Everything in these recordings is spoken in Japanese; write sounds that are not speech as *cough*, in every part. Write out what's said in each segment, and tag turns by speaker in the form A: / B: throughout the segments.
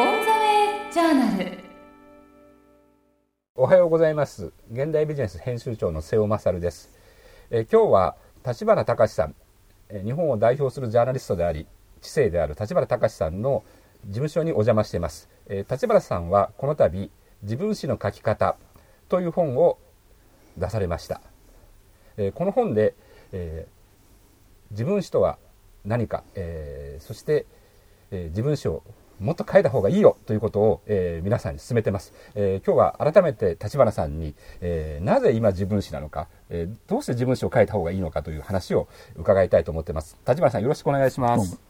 A: オンザウェイジャーナル。
B: おはようございます。現代ビジネス編集長の瀬尾勝です、え今日は立花隆さん、え日本を代表するジャーナリストであり知性である立花隆さんの事務所にお邪魔しています、え立花さんはこの度自分史の書き方という本を出されました、えこの本で、え自分史とは何か、えそして、え自分史をもっと書いた方がいいよということを、えー、皆さんに進めてます。えー、今日は改めて立花さんに、えー、なぜ今自分史なのか、えどうして自分史を書いた方がいいのかという話を伺いたいと思ってます。立花さんよろしくお願いします。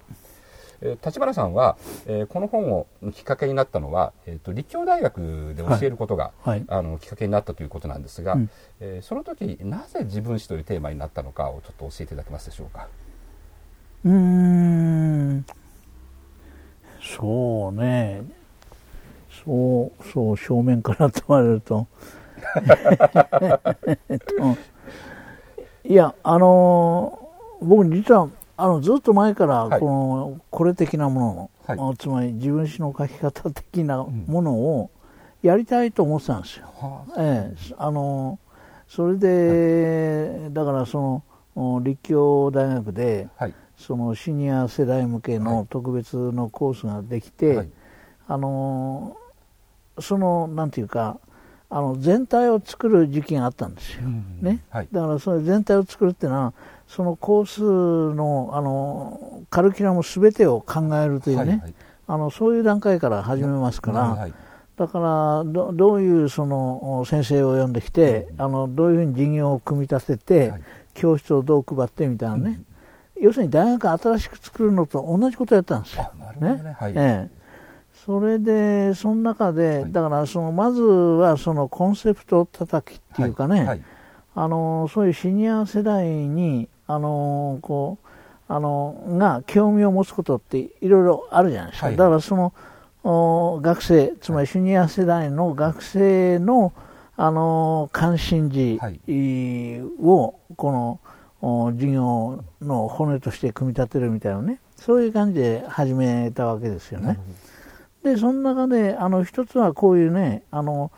B: え立花さんは、えこの本をきっかけになったのは、えーと、立教大学で教えることが、はい、あのきっかけになったということなんですが、うん、えその時なぜ自分史というテーマになったのかをちょっと教えていただけますでしょうか。
C: うんそうね。そうそう正面から問われると。*laughs* いやあの僕実はあのずっと前からこの、はい、これ的なもの、はい、つまり自分史の書き方的なものをやりたいと思ってたんですよ。うん、ええ、あのそれで、はい、だからその立教大学で、そのシニア世代向けの特別のコースができて、はい、あのそのなんていうかあの全体を作る時期があったんですよ、うんね。はい、だからそれ全体を作るっていうのはそのコースのあのカルキュラムすべてを考えるというね、はいはい、あのそういう段階から始めますから、はい、だからどどういうその先生を呼んできて、うん、あのどういうふうに事業を組み立てて、教室をどう配ってみたいなね、要するに大学新しく作るのと同じことやったんですよ。ね、ね。はい、ええ。それで、その中で、だからそのまずはそのコンセプト叩きっていうかね、はい。はい、あのそういうシニア世代にあのこうあのが興味を持つことっていろいろあるじゃないですか、はい、だからそのお学生、つまりシニア世代の学生のあの関心事をこの事業の骨として組み立てるみたいなね。そういう感じで始めたわけですよね。でその中であの一つはこういうねあの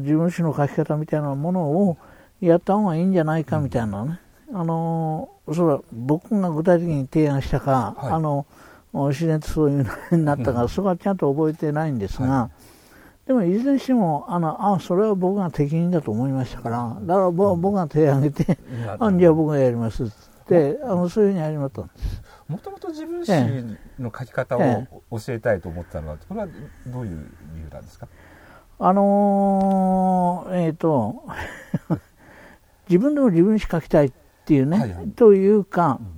C: 自分史の書き方みたいなものをやった方がいいんじゃないかみたいなね、あのそれは僕が具体的に提案したか、はい、あの自然とそういうのになったか、そこはちゃんと覚えてないんですが、はいでもいずれにしてもあのあそれは僕が適任だと思いましたからだから僕が手を挙げて、*laughs* あじゃあ僕がやりますってあのそういうふうに始まったんです。
B: もともと自分史の書き方を教えたいと思ったのはこれはどういう理由なんですか？
C: あのー、えっ、ー、と自分でも自分史書きたいっていうね、はいはい、というか、うん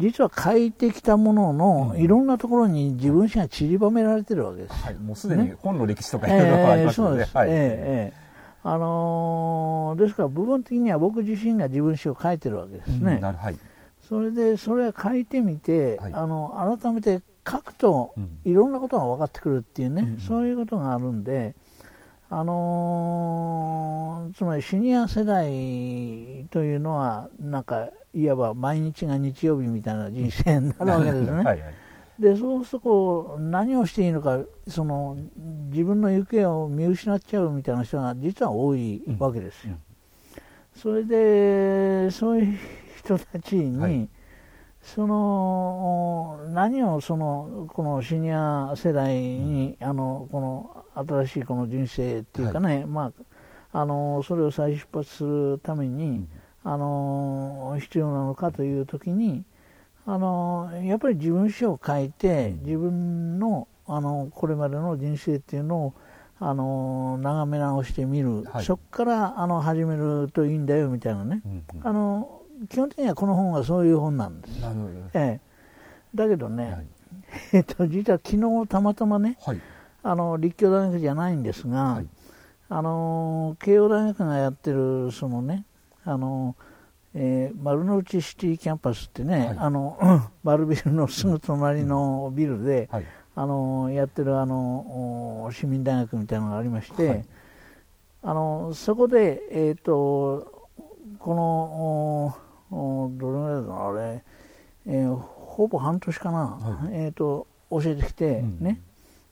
C: 実は書いてきたものの、いろんなところに自分史が散りばめられてるわけです、
B: はい、もうすでに本の歴史とかいろいろありますので、えー、はい、え
C: ー、あのー、ですから部分的には僕自身が自分史を書いてるわけですね、うん、はい、それでそれを書いてみて、はい、あの改めて書くといろんなことが分かってくるっていうね、うん、そういうことがあるんで、あのー、つまりシニア世代というのはなんかいわば毎日が日曜日みたいな人生になるわけですね。はいはい、でそうするとこう何をしていいのかその自分の行方を見失っちゃうみたいな人が実は多いわけですよ。うん、それでそういう人たちに、はい。その何をそのこのシニア世代に、あのこの新しいこの人生っていうかね、はい、まあ、あのそれを再出発するために、あの必要なのかという時にあのやっぱり自分史を書いて自分のあのこれまでの人生っていうのをあの眺め直してみる、はい、そこからあの始めるといいんだよみたいなね、うんうん、あの基本的にはこの本はそういう本なんです。ええ、だけどね、はい、*laughs* えっと、実は昨日たまたまね、はい、あの立教大学じゃないんですが、はい、あの慶応大学がやってるそのねあの、えー、丸の内シティキャンパスってね、あの *laughs* 丸ビルのすぐ隣のビルで、あのやってるあの市民大学みたいなのがありまして、あのそこで、えーと、このどれぐらいだろうあれ、えー、ほぼ半年かな、はい、えーと、教えてきて、うん、ね。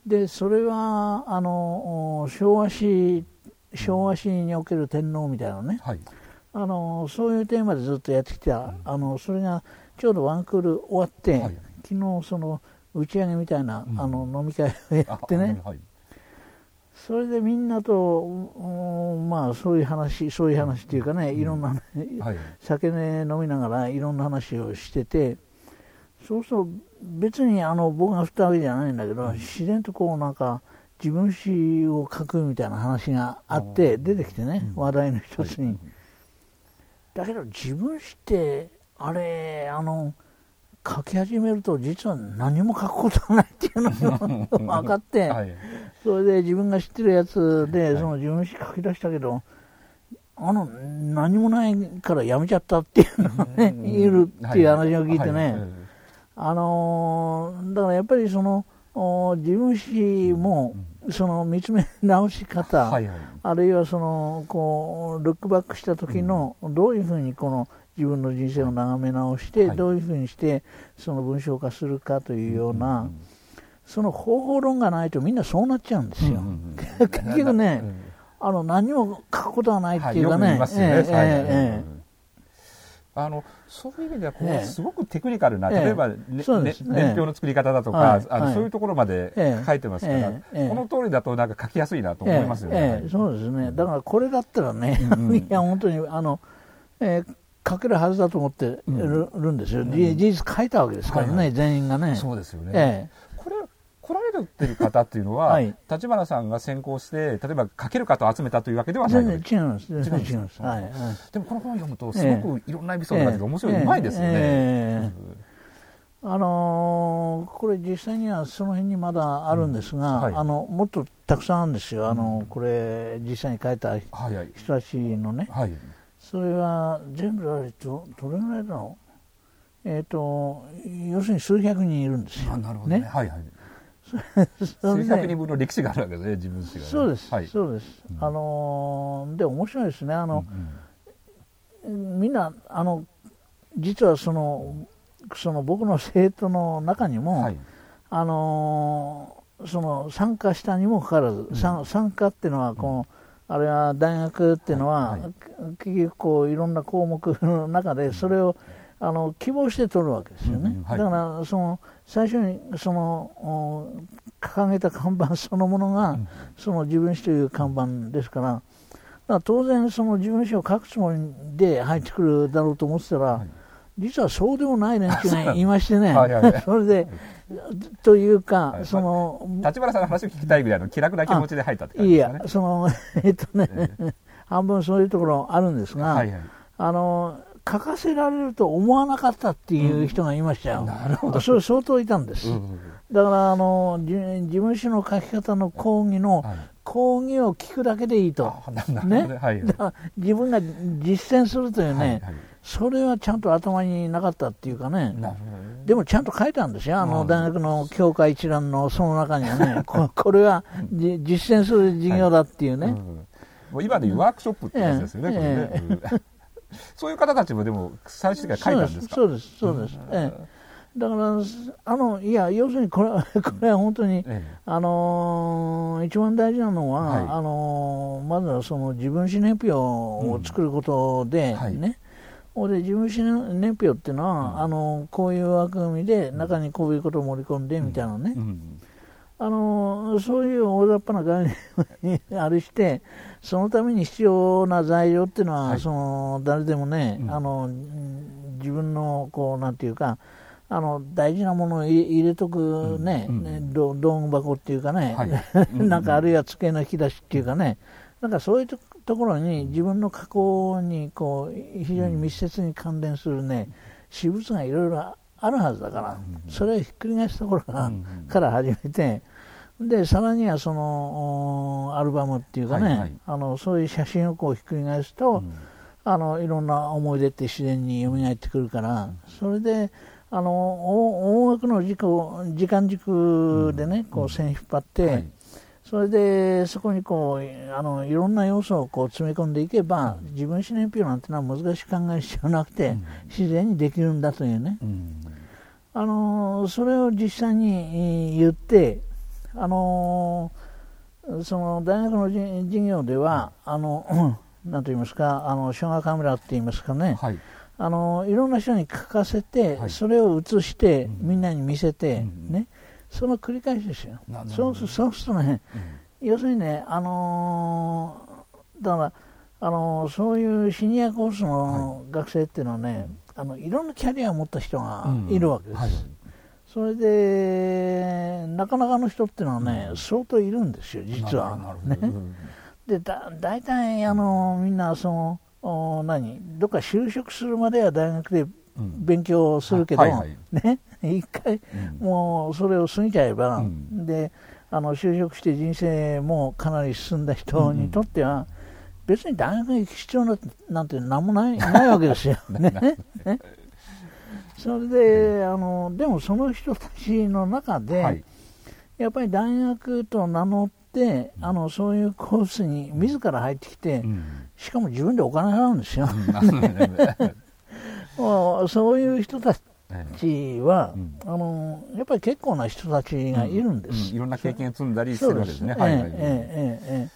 C: でそれはあの昭和史昭和史における天皇みたいなね、はい、あのそういうテーマでずっとやってきた、うん、あのそれがちょうどワンクール終わって、はい、昨日その打ち上げみたいな、うん、あの飲み会をやってね、はい、それでみんなと、まあそういう話そういう話っていうかね、いろんな、酒、ね、飲みながらいろんな話をしててそうすると別にあの僕が振ったわけじゃないんだけど、自然とこうなんか自分史を書くみたいな話があって出てきてね、話題の一つに。だけど自分史ってあれあの書き始めると実は何も書くことがないっていうのが分かって、*laughs* はい、それで自分が知ってるやつでその自分史書き出したけど、あの何もないからやめちゃったっていうのがね、いるっていう話を聞いてね、あのー、だからやっぱりその自分史もその見つめ直し方、はいはい、あるいはそのこうルックバックした時のどういうふうにこの自分の人生を眺め直して、はい、どういうふうにしてその文章化するかというような、うん、その方法論がないとみんなそうなっちゃうんですよ。うんうん、*laughs* 結局ね、あの何も書くことはないっていうかね。はい
B: あのそういう意味ではこう、すごくテクニカルな、例えば、ねね、年表の作り方だとか、あのそういうところまで書いてますから、この通りだとなんか書きやすいなと思いますよね。
C: そうですね。だからこれだったらね、*laughs* いや本当にあの、えー書けるはずだと思ってる,、ん、ですよ、事実書いたわけですからね、全員がね。
B: そうですよね、これ来られてる方っていうのは、立花さんが先行して、例えば書ける方を集めたというわけではない
C: 違います。全然違います。はい。
B: でもこの本を読むと、すごくいろんなエピソードが出て面白い、うまいですよね。
C: あのー、これ実際にはその辺にまだあるんですが、うん。はい、あのもっとたくさんあるんですよ、あのこれ実際に書いた人たちのね、はい、それは全部あれどどれぐらいだろう？えっ、ー、と要するに数百人いるんですよ。
B: なるほどね。ね。はいはい。数百人分の歴史があるわけですね、自分史が、ね、
C: そうです、はい、そうです。うん、あのー、で面白いですね。あの、うんうん、みんなあの実はそのその僕の生徒の中にも、はい、あのー、その参加したにもかかわらず、うん、参加っていうのはこの、あれは大学っていうのは、はいはい、結局こういろんな項目の中でそれを、あの希望して取るわけですよね、うんはい、だからその最初にその掲げた看板そのものが、うん、その自分史という看板ですからだ当然その自分史を書くつもりで入ってくるだろうと思ってたら、はい、実はそうでもない *laughs* 連中がいましてね。*laughs* それでというか、はい、その、
B: 立花さんの話を聞きたいぐらいの気楽な気持ちで入ったって感じですかね。いや、その、*laughs*
C: えっとね、半分そういうところあるんですが、はいはい、あの、書かせられると思わなかったっていう人がいましたよ。うん、なるほど。それ相当いたんです。うん、だから、あの、事務所の書き方の講義の、講義を聞くだけでいいと。ね。はい、自分が実践するというね、はいはい。それはちゃんと頭になかったっていうかね、でもちゃんと書いたんですよ、あの大学の教科一覧のその中にはね、*laughs* ここれは実践する授業だっていうね。
B: もう今でいうワークショップってやつですよね、ええ。これね。そういう方たちもでも最終的には書いたんですか？
C: そうです、そうです。ええ。だから、あのいや、要するにこれは *laughs* これは本当に、ええ、あのー、一番大事なのは、はい、あのー、まずはその自分史年表を作ることでね、うん。はい。で自分史年表っていうのは、うん、あのこういう枠組みで中にこういうことを盛り込んでみたいなね、うんうん、あのそういう大雑把な概念にあれしてそのために必要な材料っていうのは、はい、その誰でもね、あの自分のこうなんていうかあの大事なものを入れとくね、うん道具箱っていうかね、はい、*laughs* なんかあるいは机の引き出しっていうかね、なんかそういうところに自分の加工にこう非常に密接に関連するね、私物がいろいろあるはずだから、それをひっくり返すところが、から始めてでさらにはそのアルバムっていうかね、はいはい、あのそういう写真をこうひっくり返すと、あのいろんな思い出って自然に蘇ってくるから、それであの音楽の時時間軸でね、こう線引っ張って、はい。それでそこにこうあのいろんな要素をこう詰め込んでいけば、自分史年表なんてのは難しく考える必要なくて、自然にできるんだというね、あのそれを実際に言ってあのー、その大学の授業では、あの、*clears throat* なんと言いますか、あの、小画カメラって言いますかね、はい、あの、いろんな人に書かせて、はい、それを写して、みんなに見せて、うん、ね、その繰り返しですよ。そうそうするとね、うん、要するにね、あのー、だから、あのー、そういうシニアコースの学生っていうのはね、はい、あのいろんなキャリアを持った人がいるわけです。うんそれで、なかなかの人っていうのはね、相当いるんですよ、実は。ね、でだ大体あのみんなそのお何どっか就職するまでは大学で勉強するけど、うんはいはい、ね、*laughs* 一回、もうそれを過ぎちゃえば、うん、であの就職して人生もかなり進んだ人にとっては、別に大学に行く必要なんて何もない *laughs* ないわけですよ。ね。*laughs* ねそれで、あのでもその人たちの中で、はい、やっぱり大学と名乗って、あのそういうコースに自ら入ってきて、うん、しかも自分でお金払うんですよ。*laughs* もうそういう人たちは、うん、あのやっぱり結構な人たちがいるんです、
B: うん、いろんな経験積んだりす。るわけですね。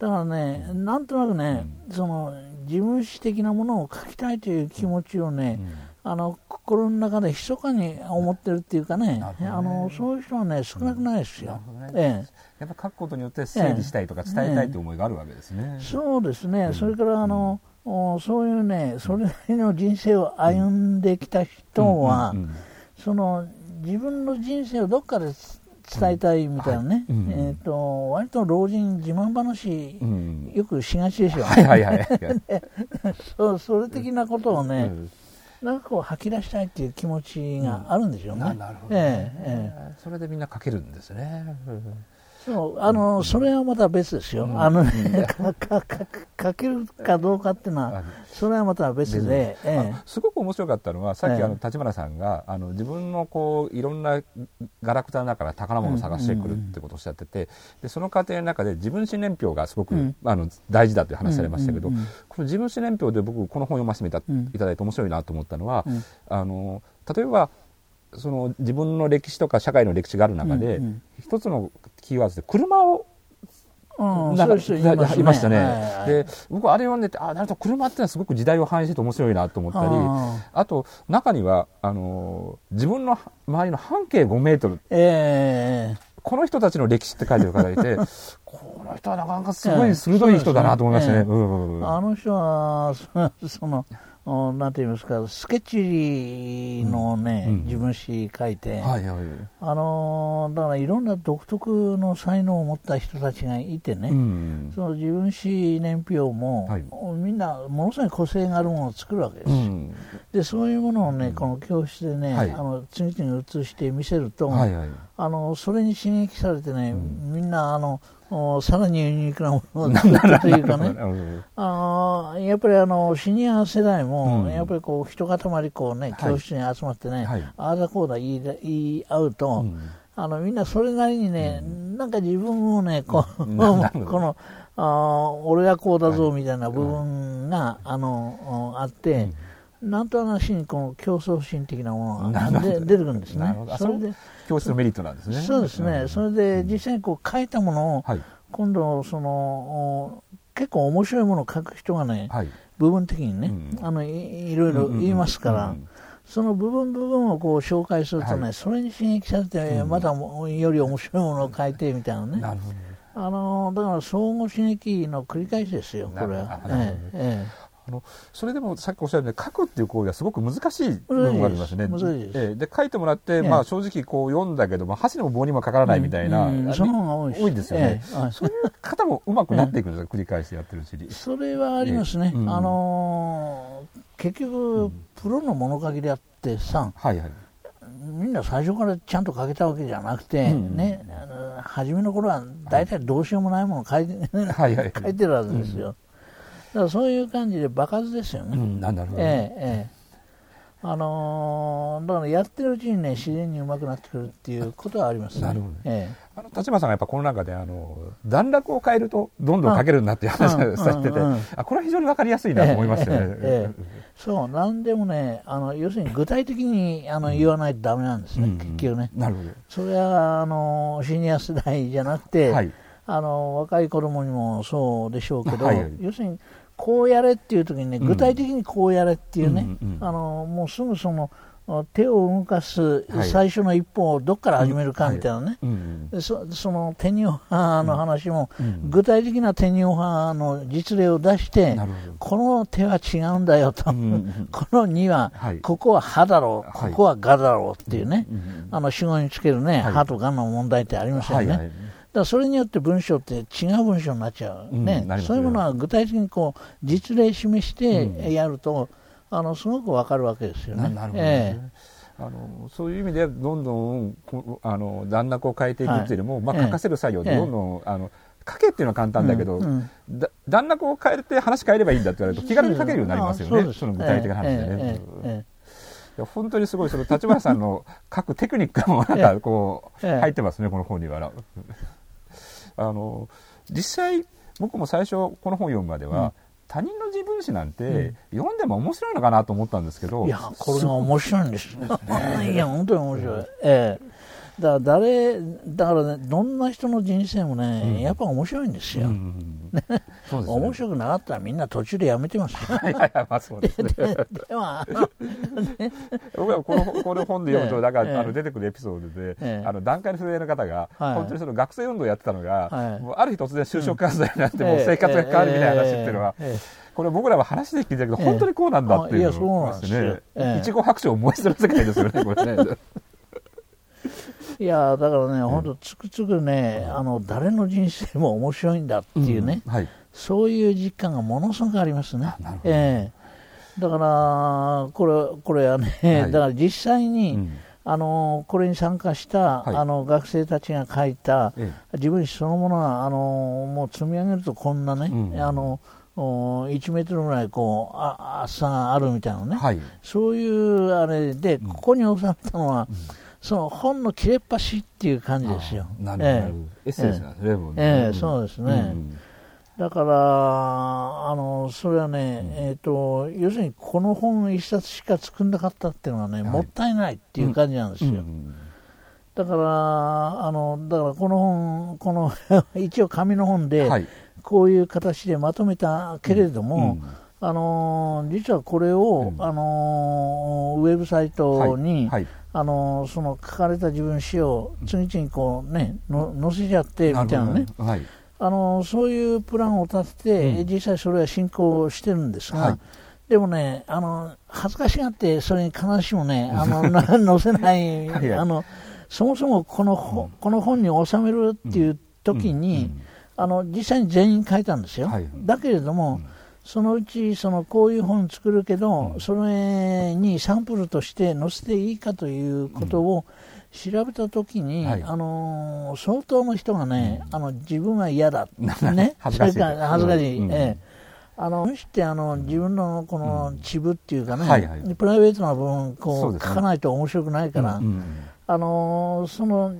B: はいはい、ええええええ
C: だからね、なんとなくね、その事務史的なものを書きたいという気持ちをね、あの心の中で密かに思ってるっていうかね、ね。あのそういう人はね少なくないですよ。ね。え
B: え、やっぱ書くことによって整理したいとか伝えたいという思いがあるわけですね。
C: え、そうですね。それからあの、うん、そういうねそれなりの人生を歩んできた人は、その自分の人生をどっかで伝えたいみたいなね、うん。はい、えーと、割と老人自慢話、うん、よくしがちでしょ、はいはいはい。*laughs* そそれ的なことをね、うん。なんかこう吐き出したいっていう気持ちがあるんでしょうね。なるほど、
B: ね、ええそれでみんな書けるんですね。
C: そうあの、それはまた別ですよ、あのね、かかかけるかどうかっていうのは、それはまた別で、え
B: え、すごく面白かったのは、さっきあの立花さんがあの自分のこういろんなガラクタの中から宝物を探してくるってことをおっしゃってて、でその過程の中で自分史年表がすごく、あの大事だという話されましたけど、この自分史年表で僕、この本を読ませていただいて面白いなと思ったのは、あの例えば、その自分の歴史とか社会の歴史がある中で、うんうん、一つのキーワードで車を
C: うん、なん。か
B: いましたね、で僕あれ読んでてあなるほど車ってのはすごく時代を反映してて面白いなと思ったりあと中にはあの自分の周りの半径5メートル、えー、この人たちの歴史って書いてる方がいて *laughs* この人はなかなかすごい鋭い人だなと思いましたね。
C: あの人はそのなんて言いますか、スケッチのね、うん、自分史書いて、はいはい、あのだからいろんな独特の才能を持った人たちがいてね、うん、その自分史年表も、はい、みんなものすごい個性があるものを作るわけです。うん、で、そういうものをね、この教室でね、はい、あの次々に映して見せると、はいはい、あのそれに刺激されてね、みんなあのさらにユニークなものを作ったというかね、あのやっぱりあのシニア世代も、うん、やっぱりこう一塊こうね、教室に集まってね、はい、ああだこうだ言い言い合うと、うん、あのみんなそれなりにね、うん、なんか自分をね、こうこのあ俺がこうだぞみたいな部分が、はい、あのあって、なんとなしにこの競争心的なものが出てくるんですね。
B: それで教室のメリットなんですね。
C: そうですね。うん、それで実際にこう書いたものを、はい、今度その結構面白いものを書く人がね、はい、部分的にね、うん、あのいいろいろ言いますから。その部分部分をこう紹介するとね、はい、それに刺激されて、またより面白いものを書いてみたいなね。なあのだから相互刺激の繰り返しですよ、これは。えええ
B: えあのそれでもさっきおっしゃるように書くっていう行為はすごく難しい部分がありますね。でで書いてもらって、まあ、正直こう読んだけど、まあ、箸にも棒にもかからないみたいな、うんうん、その方が多い多いですよね、そういう方もうまくなっていくんですか、繰り返しやってるうちに。
C: それはありますね。あのー、結局、プロの物書きであってさ、はいはい。みんな最初からちゃんと書けたわけじゃなくて、うん、ね、初めの頃は大体どうしようもないものを書いて,はいはい、*laughs* 書いてるわけですよ。だからそういう感じで場数ですよね。うん、なるほど、ね、ええええ。あのー、だからやってるうちにね自然にうまくなってくるっていうことはあります、ね、
B: なるほど、ええ、あの立花さんがやっぱこの中であの段落を変えるとどんどん書けるなっていう話をされてて、あこれは非常に分かりやすいなと思いましたね。ええ
C: そう何でもねあの要するに具体的にあの言わないとダメなんですね、うん、結局ね。
B: なるほど。
C: それはあのシニア世代じゃなくて、はい、あの若い子供にもそうでしょうけど、はい、要するにこうやれっていう時にね、具体的にこうやれっていうね、うんあのもうすぐその手を動かす最初の一歩をどこから始めるかみたいなね、そそのテニオ派の話も、具体的なテニオ派の実例を出して、この手は違うんだよと、この2は、ここは歯だろう、ここはがだろうっていうね、あの主語につけるね、歯とがの問題ってありますよね。だそれによって文章って違う文章になっちゃう、ね、うん、そういうものは具体的にこう実例示してやると、うん、あのすごくわかるわけですよね。なるほど、ね、え
B: ー、あのそういう意味でどんどんあの段落を変えていくっていうよりも、はい、まあ、書かせる作業でどんどん、えー、あの書けっていうのは簡単だけど、うんうん、段落を変えて話変えればいいんだって言われると気軽に書けるようになりますよね、その具体的な話でね。えいや本当にすごいその立花さんの書くテクニックもなんかこう入ってますね、この本には。あの実際僕も最初この本読むまでは、うん、他人の自分史なんて、読んでも面白いのかなと思ったんですけど、
C: いやこれが面白いんです *laughs* いや本当に面白い、ええだから誰だからねどんな人の人生もね、うん、やっぱ面白いんですよ、うんね、面白くなかったらみんな途中でやめてますよ。*laughs* いやいやまあそうですね。
B: では、ね、僕はこのこの本で読むとだから、えあの出てくるエピソードで、えあの段階の上の方が、はい、本当にその学生運動をやってたのが、はい、もうある日突然就職活動になって、もう生活が変わるみたいな話っていうのは、これ僕らは話で聞いてるけど、本当にこうなんだっていうのがね、いちご白書を思い知る世界ですよね、これね。
C: いやだからね、本当つくつくね、あの誰の人生も面白いんだっていうね、うん。はい、そういう実感がものすごくありますね。えー、だからこれこれはね、はい、だから実際に、うん、あのこれに参加した、はい、あの学生たちが書いた、ええ、自分史そのものはあのもう積み上げるとこんなね、うん、あの1メートルぐらいこうあ厚さがあるみたいなね、はい、そういうあれで、ここに収めたのは、うんその本の切れっ端っていう感じですよ。
B: なるほど、えー、エッセンスなんですね、
C: ええ。そうですね。うん。だから、あのそれはね、うん、えーと、要するにこの本一冊しか作んなかったっていうのはね、はい、もったいないっていう感じなんですよ。うん、だからあの、だからこの本、この *laughs* 一応紙の本で、こういう形でまとめたけれども、うん、あの実はこれを、あのウェブサイトに、はいはいあのその書かれた自分史を次々こうねの載せちゃってみたいなね、はい、あのそういうプランを立てて、うん、実際それは進行してるんですが、はい、でもねあの恥ずかしがってそれに必ずしもねあの *laughs* 載せないはい、あのそもそもこの,、この本に収めるっていう時に、うん。うん、あの実際に全員書いたんですよ。だけれども、そのうちそのこういう本作るけど、うん、それにサンプルとして載せていいかということを調べたときに、うんはい、あの相当の人がね、うん、あの自分は嫌だ、*laughs* ね、恥ずかしい、恥ずかしい、ええ、あのしてあの自分のこの秩父っていうかね、はいはい、プライベートな部分こう、ね、書かないと面白くないから。あのその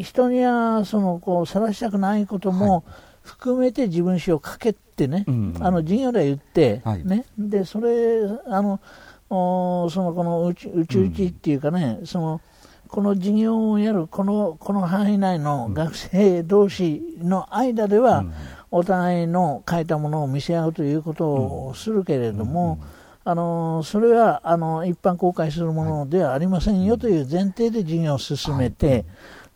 C: 人にはそのこう晒したくないことも含めて自分史を書けってね、うん。うん、あの授業で言って、はい、ね、でそれあのおそのこのうちうちうちっていうかね、うん、そのこの授業をやるこのこの範囲内の学生同士の間では、うん、お互いの書いたものを見せ合うということをするけれども、あのそれはあの一般公開するものではありませんよという前提で授業を進めて、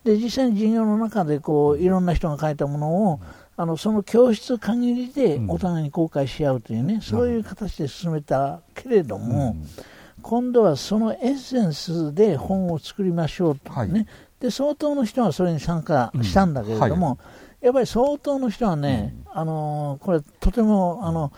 C: で実際に授業の中でこういろんな人が書いたものをあのその教室限りでお互いに公開し合うというね、うん、そういう形で進めたけれども、うん、今度はそのエッセンスで本を作りましょうとね、はい、で相当の人はそれに参加したんだけれども、うんはい、やっぱり相当の人はね、あのこれとてもあの、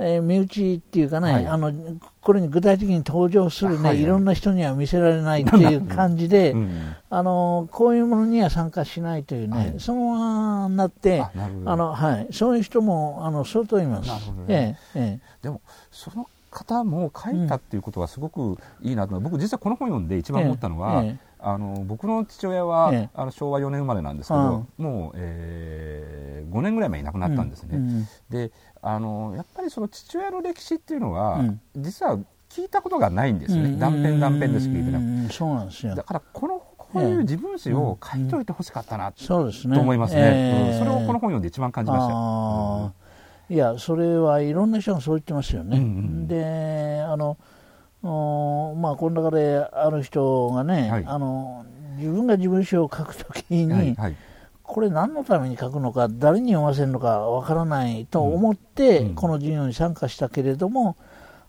C: えー、身内っていうかね、はい、あのこれに具体的に登場するね、はい、いろんな人には見せられないっていう感じで、うん、あのこういうものには参加しないというね、はい、そのままなってあの、はい、そういう人もあの相当います。なるほどね。
B: ええええ、でもその方も書いたっていうことはすごくいいなと、う。ん、僕実はこの本読んで一番思ったのは、ええ、あの僕の父親は、え、あの昭和4年生まれなんですけど、もう、えー、5年ぐらい前に亡くなったんですね。うん、であのやっぱりその父親の歴史っていうのは、実は聞いたことがないんですよね、断片断片でしか聞いてな
C: くそうなんですよ。
B: だからこのこういう自分史を書いといてほしかったな、と思いますね、それをこの本読んで一番感じました。
C: いやそれはいろんな人がそう言ってますよね。うんうん、であのまあこの中である人がね、はい、あの自分が自分史を書くときに、はいはい、これ何のために書くのか誰に読ませるのかわからないと思って、うん、この授業に参加したけれども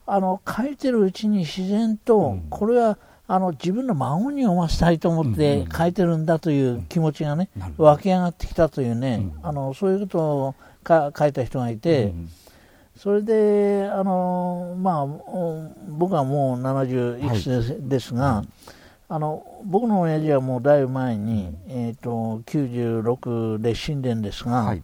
C: あの書いてるうちに自然とこれは、あの自分の孫に読ませたいと思って書いてるんだという気持ちがね、湧き上がってきたというね、あのそういうことをか書いた人がいて、それであの、まあ、僕はもう70いくつです,、ですが、あの僕の親父はもうだいぶ前に、えーと、96で死んでるんですが、はい、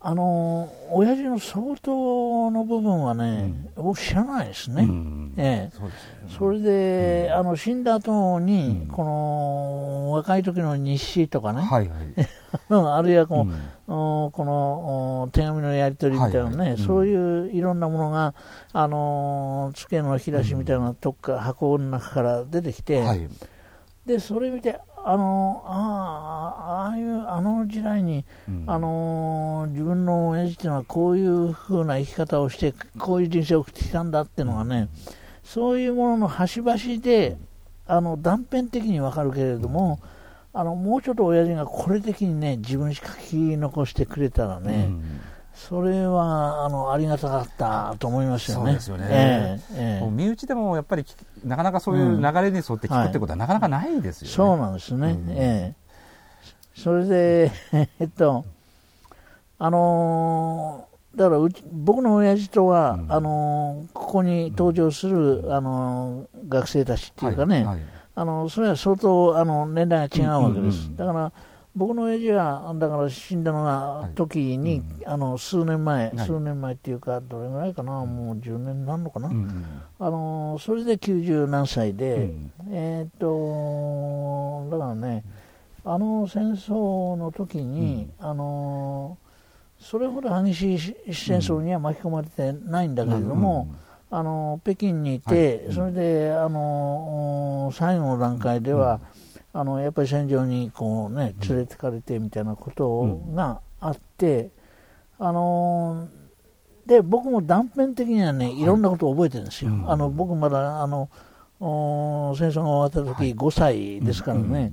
C: あの親父の相当の部分はね、うん、僕知らないですね。うん。ええ、そね。それで、うん、あの死んだ後に、この若い時の日誌とかね、はいはい、*laughs* あるいはこの,、この手紙のやり取りみたいなね、はいはい、そういういろんなものが、あの机の引き出しみたいなとこから、箱の中から出てきて、はい、でそれ見てあのあああいうあの時代に、うん、あの自分の親父っていうのはこういうふうな生き方をしてこういう人生を送ってきたんだっていうのがね、そういうものの端々であの断片的にわかるけれども、あのもうちょっと親父がこれ的にね自分しか書き残してくれたらね、うん。それはあのありがたかったと思いますよね。そうですよね。え
B: ーえー、身内でもやっぱりなかなかそういう流れに沿って聞くってことはなかなかないですよね。
C: そうなんですね。うん、えー、それで *laughs* えっとあのー、だからうち僕の親父とは、うん、あのー、ここに登場する、うん、あのー、学生たちっていうかね、はい。はい、あのそれは相当あの年代が違うわけです。だから僕の親父はだから死んだのが時に、あの数年前、はい、数年前っていうかどれぐらいかな、うん、もう10年なんのかな、うん、あのそれで90何歳で、えっ、とだからねあの戦争の時に、あのそれほど激しい戦争には巻き込まれてないんだけれども、あの北京にいて、はい、それであの最後の段階では、あのやっぱり戦場にこう、ね、連れてかれてみたいなことがあって、あので僕も断片的にはねい。ろんなことを覚えてるんですよ、あの僕まだあの戦争が終わった時5歳ですからね、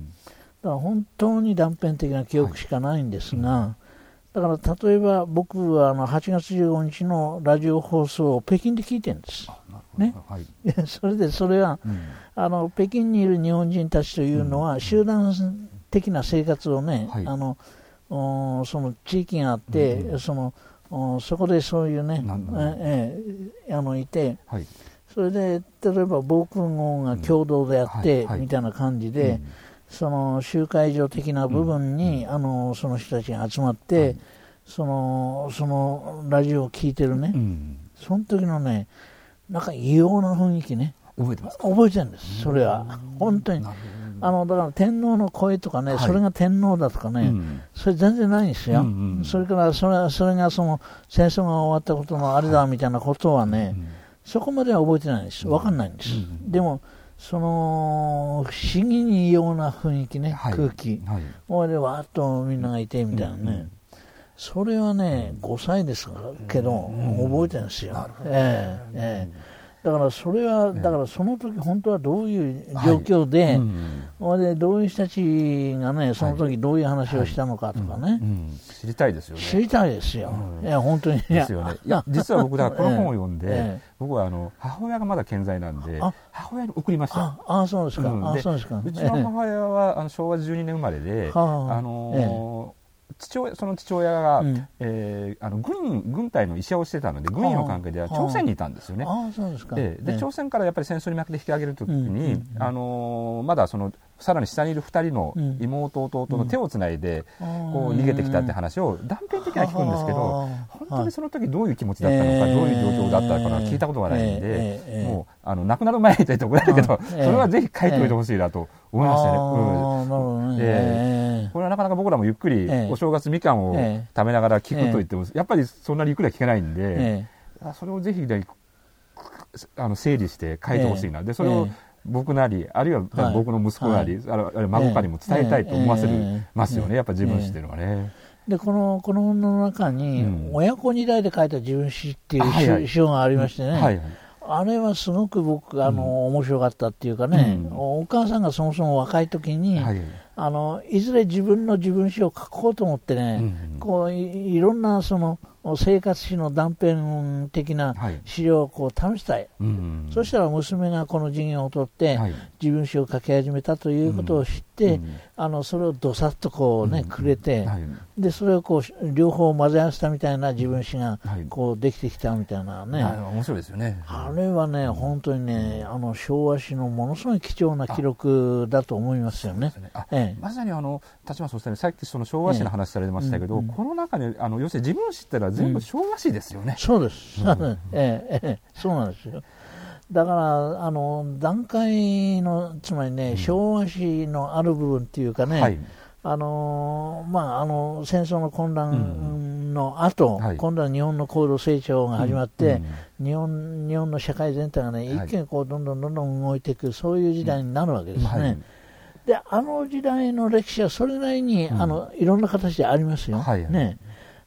C: だから本当に断片的な記憶しかないんですが、だから例えば僕はあの8月15日のラジオ放送を北京で聞いてるんです。ね、はい、*laughs* それでそれは、うん、あの北京にいる日本人たちというのは、うん、集団的な生活をね、はい、あのその地域があって、うん、そのそこでそういうね、ええあのいて、はい、それで例えば防空壕が共同であって、みたいな感じで、その集会所的な部分に、あのその人たちが集まって、そのそのラジオを聞いてるね、その時のねなんか異様な雰囲気ね。
B: 覚えてます
C: 覚えてるんですそれは。本当に。あのだから天皇の声とかね、はい、それが天皇だとかね、うん、それ全然ないんですよ、それからそれそれがその戦争が終わったことのあれだみたいなことはね、はい、そこまでは覚えてないんです。分かんないんです、うん、でもその不思議に異様な雰囲気ね、はい、空気、はい、こでわーっとみんながいてみたいなね、うん。うんそれはね、5歳ですけど、覚えてるんですよ。ええええだからそれは、だからその時本当はどういう状況で、はい、でどういう人たちがね、その時どういう話をしたのかとかね、はいうん、
B: 知りたいですよね。
C: 知りたいですよ。うん、いや、本当に。
B: ですよね。いや、*laughs* 実は僕、だこの本を読んで、ええ、僕はあの母親がまだ健在なんで、母親に送りました。
C: ああ、す
B: そうでか。うん、あそうですか。うちの母親はあの昭和12年生まれで、あ。のー父親その父親が、うん、えー、あの軍軍隊の医者をしてたので軍医の関係では朝鮮にいたんですよね。
C: あそうですか。
B: でで、朝鮮からやっぱり戦争に負けて引き上げるときに、うんあのー、まだそのさらに下にいる2人の妹、弟の手をつないで、こう逃げてきたって話を断片的には聞くんですけど、本当にその時どういう気持ちだったのか、どういう状況だったのか聞いたことがないんで、もうあの亡くなる前にと言って怒られるけど、それはぜひ書いておいてほしいなと思いましたね。うん。えこれはなかなか僕らもゆっくりお正月みかんを食べながら聞くと言っても、やっぱりそんなにゆっくりは聞けないんで、それをぜひ、ね、あの整理して書いてほしいな。でそれを僕なりあるいは僕の息子なり、はい、あるいは孫かにも伝えたいと思わせますよね、やっぱ自分史っていうのはね。
C: でこのこの本の中に、親子二代で書いた自分史っていう章がありましてね、はいはい。あれはすごく僕、あの、うん、面白かったっていうかね、うん、お母さんがそもそも若い時に、はい、あのいずれ自分の自分史を書こうと思ってね、うん、こういろんなその生活史の断片的な資料をこう試したい、はい、そしたら娘がこの授業を取って、はい、自分史を書き始めたということを知って、うん、あのそれをどさっとこうね、くれて、はい、でそれをこう両方混ぜ合わせたみたいな自分史がこうできてきたみたいなね、
B: 面白いですよね。
C: あれはね、本当にねあの昭和史のものすごい貴重な記録だと思いますよね。ね。
B: ええ、まさにあの立場そうですねさっきその昭和史の話されてましたけど、ええうん、この中にあの要するに自分史ってのは全部昭和史ですよね。
C: そうです、*laughs* えええ。そうなんですよ。だからあの段階のつまりね、昭和史のある部分っていうかね、はい、あのまあ、あの戦争の混乱の後、うんはい、今度は日本の高度成長が始まって、うん、日本日本の社会全体がね、一気にこうどんどんどんどん動いていく、そういう時代になるわけですね。はい。であの時代の歴史はそれなりに、うん、あのいろんな形でありますよ。はい、ね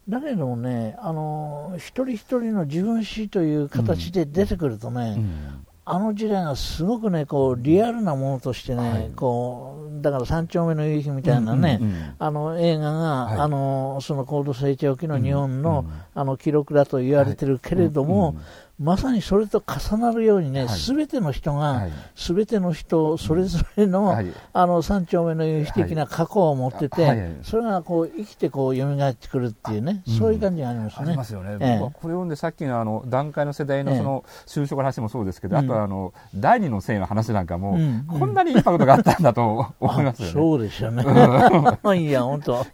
C: だけどもね、あの一人一人の自分史という形で出てくるとね、うん。うん、あの時代がすごくね、こうリアルなものとしてね、はい、こうだから三丁目の夕日みたいなね、うんうんうん、あの映画が、はい、あのその高度成長期の日本の、あの記録だと言われてるけれども、まさにそれと重なるようにね、す、べ、ての人が、す、べ、ての人それぞれの、はい、あの三丁目の有機的な過去を持ってて、はい、それがこう生きてこう蘇ってくるっていうね、そういう感じがありますね。あ
B: りますよね。ええ、これを読んでさっきのあの段階の世代のその就職の話もそうですけど、え、あとはあの第二の性の話なんかも、うん、こんなにインパクトがあったんだと思いますよね。
C: そうですよね。*laughs* いや本当。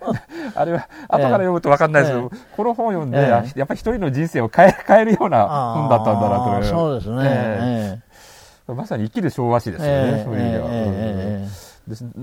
C: *laughs*
B: あれは後から読むと分かんないです。けど、この本を読んで、やっぱり一人の人生を変え変えるような本だだったんだなと
C: そうですね、え
B: ー、まさに生きる昭和史ですよね、えー、そういう意味では。えー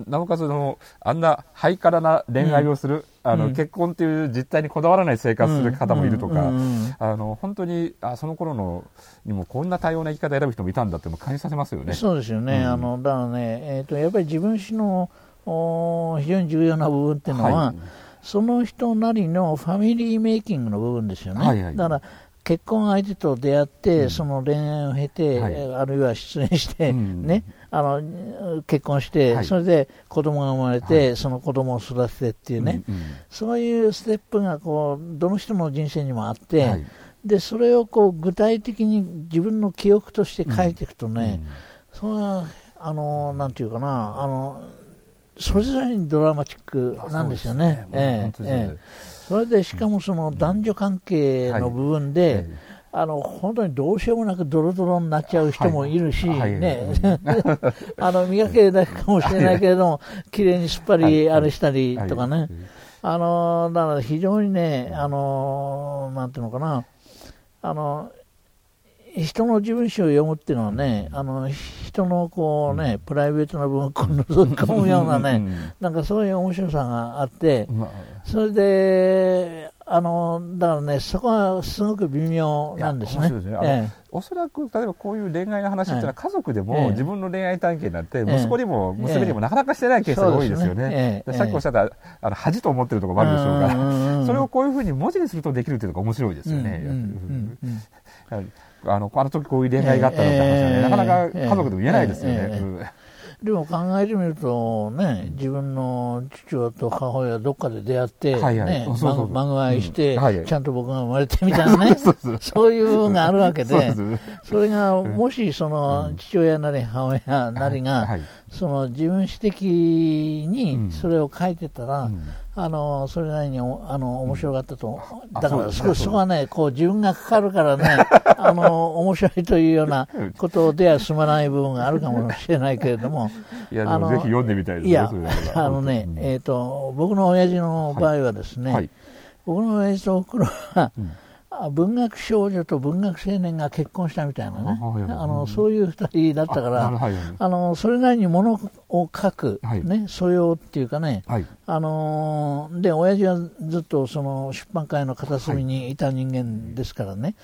B: なおかつのあんなハイカラな恋愛をする、うん、あの、結婚っていう実態にこだわらない生活する方もいるとか、あの本当にあその頃のにもこんな多様な生き方を選ぶ人もいたんだって感じさせますよね。
C: そうですよね。うん、あのだからね、えっ、ー、とやっぱり自分史のお非常に重要な部分っていうのは、はい、その人なりのファミリーメイキングの部分ですよね。はいはい、だから結婚相手と出会って、うん、その恋愛を経て、はい、あるいは失恋して、うん、ね、あの結婚して、はい、それで子供が生まれて、はい、その子供を育ててっていうね、うんうん、そういうステップがこうどの人の人生にもあって、でそれをこう具体的に自分の記憶として書いていくとね、それはあのなんていうかなあのそれぞれにドラマチックなんですよね。ええええ。それでしかもその男女関係の部分で、あの本当にどうしようもなくドロドロになっちゃう人もいるし、ね、*laughs* あの磨けだけかもしれないけれども、綺麗にすっぱりあれしたりとかね、あのだから非常にね、あのなんていうのかな、あの人の自分史を読むっていうのはね、あの人のこうね、プライベートな部分を覗き込むようなね、なんかそういう面白さがあって、それで、あのだからね、そこはすごく微妙なんですね。すね。
B: ええ、おそらく、例えばこういう恋愛の話っていうのは、家族でも自分の恋愛体験になって、息子にも娘にもなかなかしてないケースが多いですよね。さっきおっしゃった、あの恥と思ってるところもあるでしょうから、それをこういうふうに文字にするとできるっていうのが面白いですよね。あのあの時こういう恋愛があったのって話はね、えー、なかなか家族でも言えないですよね。えーえー
C: でも考えてみるとね、自分の父親と母親どっかで出会って、ね、孫愛して、ちゃんと僕が生まれてみたいなね、*laughs* そういう部分があるわけで、*laughs* それがもしその父親なり母親なりが、その自分史的にそれを書いてたら、うん、あのそれなりにあの面白かったと、うん、だからそそこはねこう自分がかかるからね *laughs* あの面白いというようなことでは済まない部分があるかもしれないけれども
B: いやあのぜひ読んでみたいですね
C: いやあのね、えーと、僕の親父の場合はですね、はい。はい、僕の親父とおふくろは、うん文学少女と文学青年が結婚したみたいなね、あのそういう2人だったから、あのそれなりにものを書く、ね、素養っていうかね、あので親父はずっとその出版界の片隅にいた人間ですからね。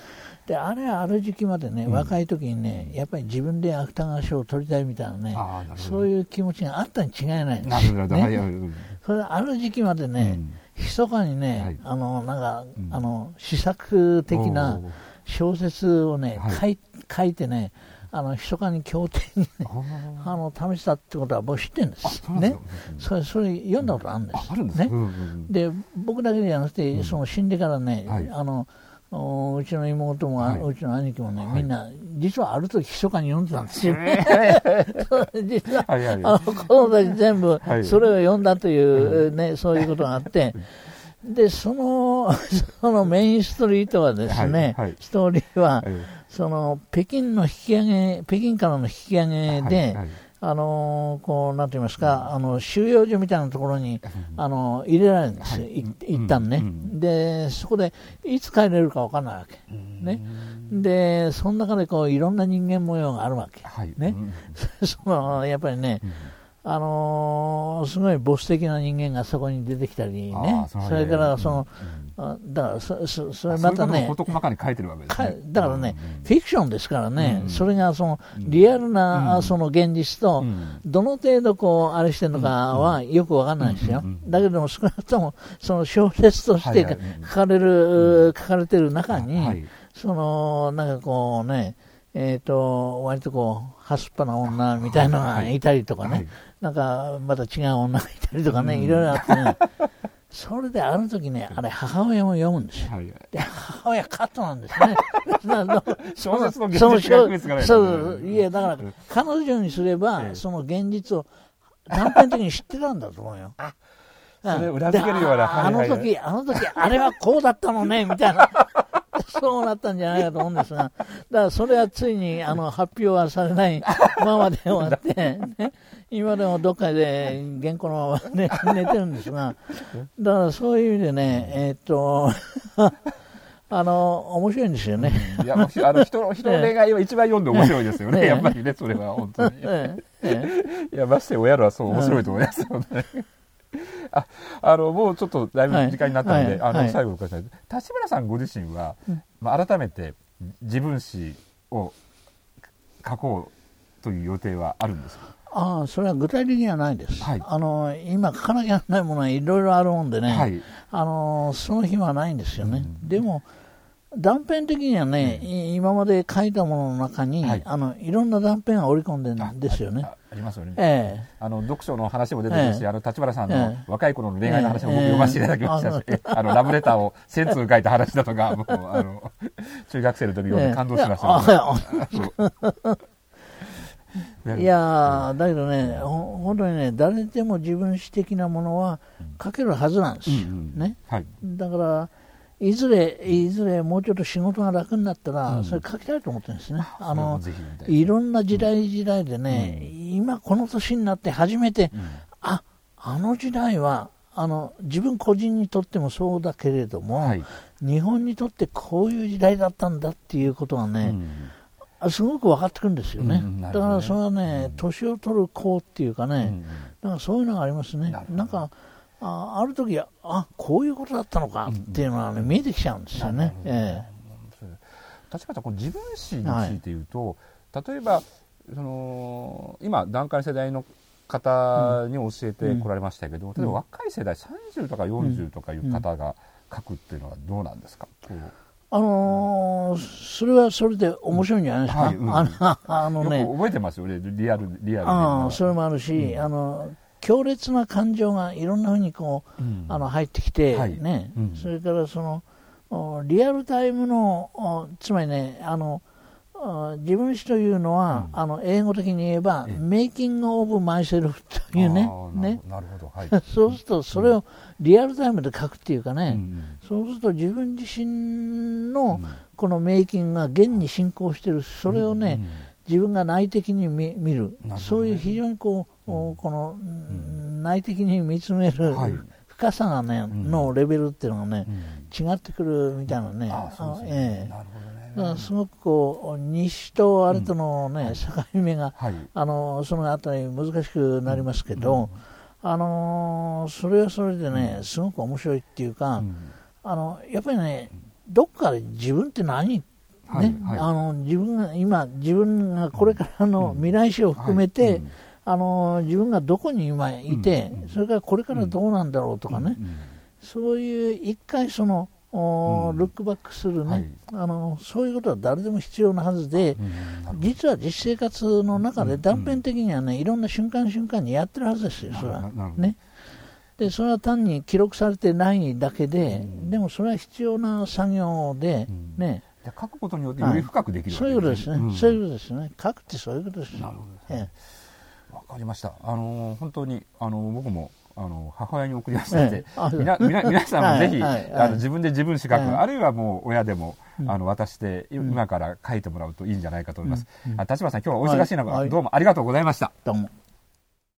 C: であれある時期までね、若い時にね、やっぱり自分で芥川賞を取りたいみたいなね、そういう気持ちがあったに違いないんですよ、ね。それある時期までね、密かにね、はい、あのなんか、うん、あの試作的な小説をね、書い書いてね、あの密かに経典に、ね、あ *laughs* の試したってことは僕知ってるんです。ね、それそれ読んだことあるんです。ね、で僕だけじゃなくて、その死んでからね、はい、あのうちの妹も、はい、うちの兄貴もね、みんな、実はある時密かに読んでたんですよ。*laughs* 実は、はいはい、あの子供たち全部、それを読んだというね、そういうことがあって、で、その、*laughs* そのメインストリートはですね、ストーリーは、その、北京の引き上げ、北京からの引き上げで、あのこうなんて言いますか、あの収容所みたいなところに、あの入れられるんですよ、はい、一旦ね、でそこでいつ帰れるか分からないわけ、ね、でその中でこういろんな人間模様があるわけ、はい、ね、*laughs* そのやっぱりね、あのー、すごいボス的な人間がそこに出てきたりね、それからその、だからそそそれまたね。
B: 細かに書いてるわけですね。
C: だからね、フィクションですからね、それがそのリアルな、その現実と、どの程度こうあれしてるのかはよくわかんないですよ、だけども少なくともその小説として書かれる、書かれてる中に、そのなんかこうねえーと、割とこう、はすっぱな女みたいなのがい。たりとかね、はい、なんかまた違う女がいたりとかね、いろいろあってね、*laughs* それである時ね、あれ、母親も読むんですよ。はい、で母親、カットなんですね。*laughs*
B: 小説の現実が別がない、
C: そう、いや、だから、彼女にすれば、その現実を断片的に知ってたんだと思うよ。
B: それ裏付けるような、
C: あの時、あの時、あれはこうだったのね、みたいな。そうなったんじゃないかと思うんですが、だからそれはついにあの発表はされないままで終わって、ね、今でもどっかで原稿のまま、ね、寝てるんですが、だからそういう意味でね、えー、っと、*laughs* あの、面白いんですよね。
B: いや、あの、人の、人の恋愛は一番読んで面白いですよね。やっぱりね、それは本当に。いや、まして親らはそう面白いと思いますよね。*laughs* ああのもうちょっとだいぶ時間になったので、はい、あの最後お伺いしたい立花さんご自身は、まあ、改めて自分史を書こうという予定はあるんですか？
C: ああそれは具体的にはないです、はい、あの今書かなきゃならないものはいろいろあるもんでね、はい、あのその日はないんですよね、うん、でも断片的にはね、うん、今まで書いたものの中に、はい、あのいろんな断片が織り込んでるんですよね。
B: ありますよね、ええ、あの読書の話も出てくるし、え、あの立花さんの若い頃の恋愛の話も僕読ませていただきましたし、*laughs* あのラブレターを1000通書いた話だとか、もうあの *laughs* 中学生の時読んで感動しました、*laughs*
C: ね。いやだけどね、本当にね、誰でも自分史的なものは書けるはずなんですよ。ね、はい、だからいずれ、いずれもうちょっと仕事が楽になったら、それ書きたいと思ってるんですね。あの、い。ろんな時代時代でね、今この年になって初めて、あ、あの時代は、あの、自分個人にとってもそうだけれども、日本にとってこういう時代だったんだっていうことがね、すごく分かってくるんですよね。だからそれはね、年を取る子っていうかね、だからそういうのがありますね。なんか、あある時あこういうことだったのかっていうのは、ね、見えてきちゃうんですよね。え
B: 確かにこ自分史について言うと、はい、例えばその今段階世代の方に教えてこられましたけど、うん、例えば若い世代30とか40とかいう方が書くっていうのはどうなんですか、う。ん、
C: あのー、それはそれで面白いんじゃないですか？はい。うん、あ
B: あのね。覚えてますよね、リアル、リアル。
C: ああ、それもあるし、あの、強烈な感情がいろんなふうにこう、うん、あの入ってきて、はい、ね、うん、それからそのリアルタイムのつまりねあの自分史というのは、うん、あの英語的に言えば、メイキング・オブ・マイセルフというねね。
B: なるほど、はい、*laughs*
C: そうするとそれをリアルタイムで書くっていうかね、うん、そうすると自分自身のこのメイキングが現に進行しているそれをね、自分が内的に見見る、ね、そういう非常にこう、この、内的に見つめる、はい。深さがね、のレベルっていうのがね、違ってくるみたいなね。あそうですごくこう西とあれとのね、境目が、あのそのあたり難しくなりますけど、あのそれはそれでねすごく面白いっていうか、あのやっぱりねどっかで自分って何ね、はいはい、あの自分が今自分がこれからの未来史を含めて、あの自分がどこに今いて、それからこれからどうなんだろうとかね、そういう一回そのおルックバックするね、はい、あのそういうことは誰でも必要なはずで、実は実生活の中で断片的にはね、いろんな瞬間瞬間にやってるはずですよ、それは。ね、でそれは単に記録されてないだけで、でもそれは必要な作業で、ね、
B: 書くことによってより深くできる、
C: ねはい、そういうことですね、そういうことですね、書くってそういうことです。なるほど、ね、え
B: え。わかりました。あの本当にあの僕もあの母親に送りましたので、みなみな皆さんもぜひ、あの自分で自分資格、あるいはもう親でも、あの渡して今から書いてもらうといいんじゃないかと思います。立花さん今日はお忙しい中、どうもありがとうございました。
C: どうも。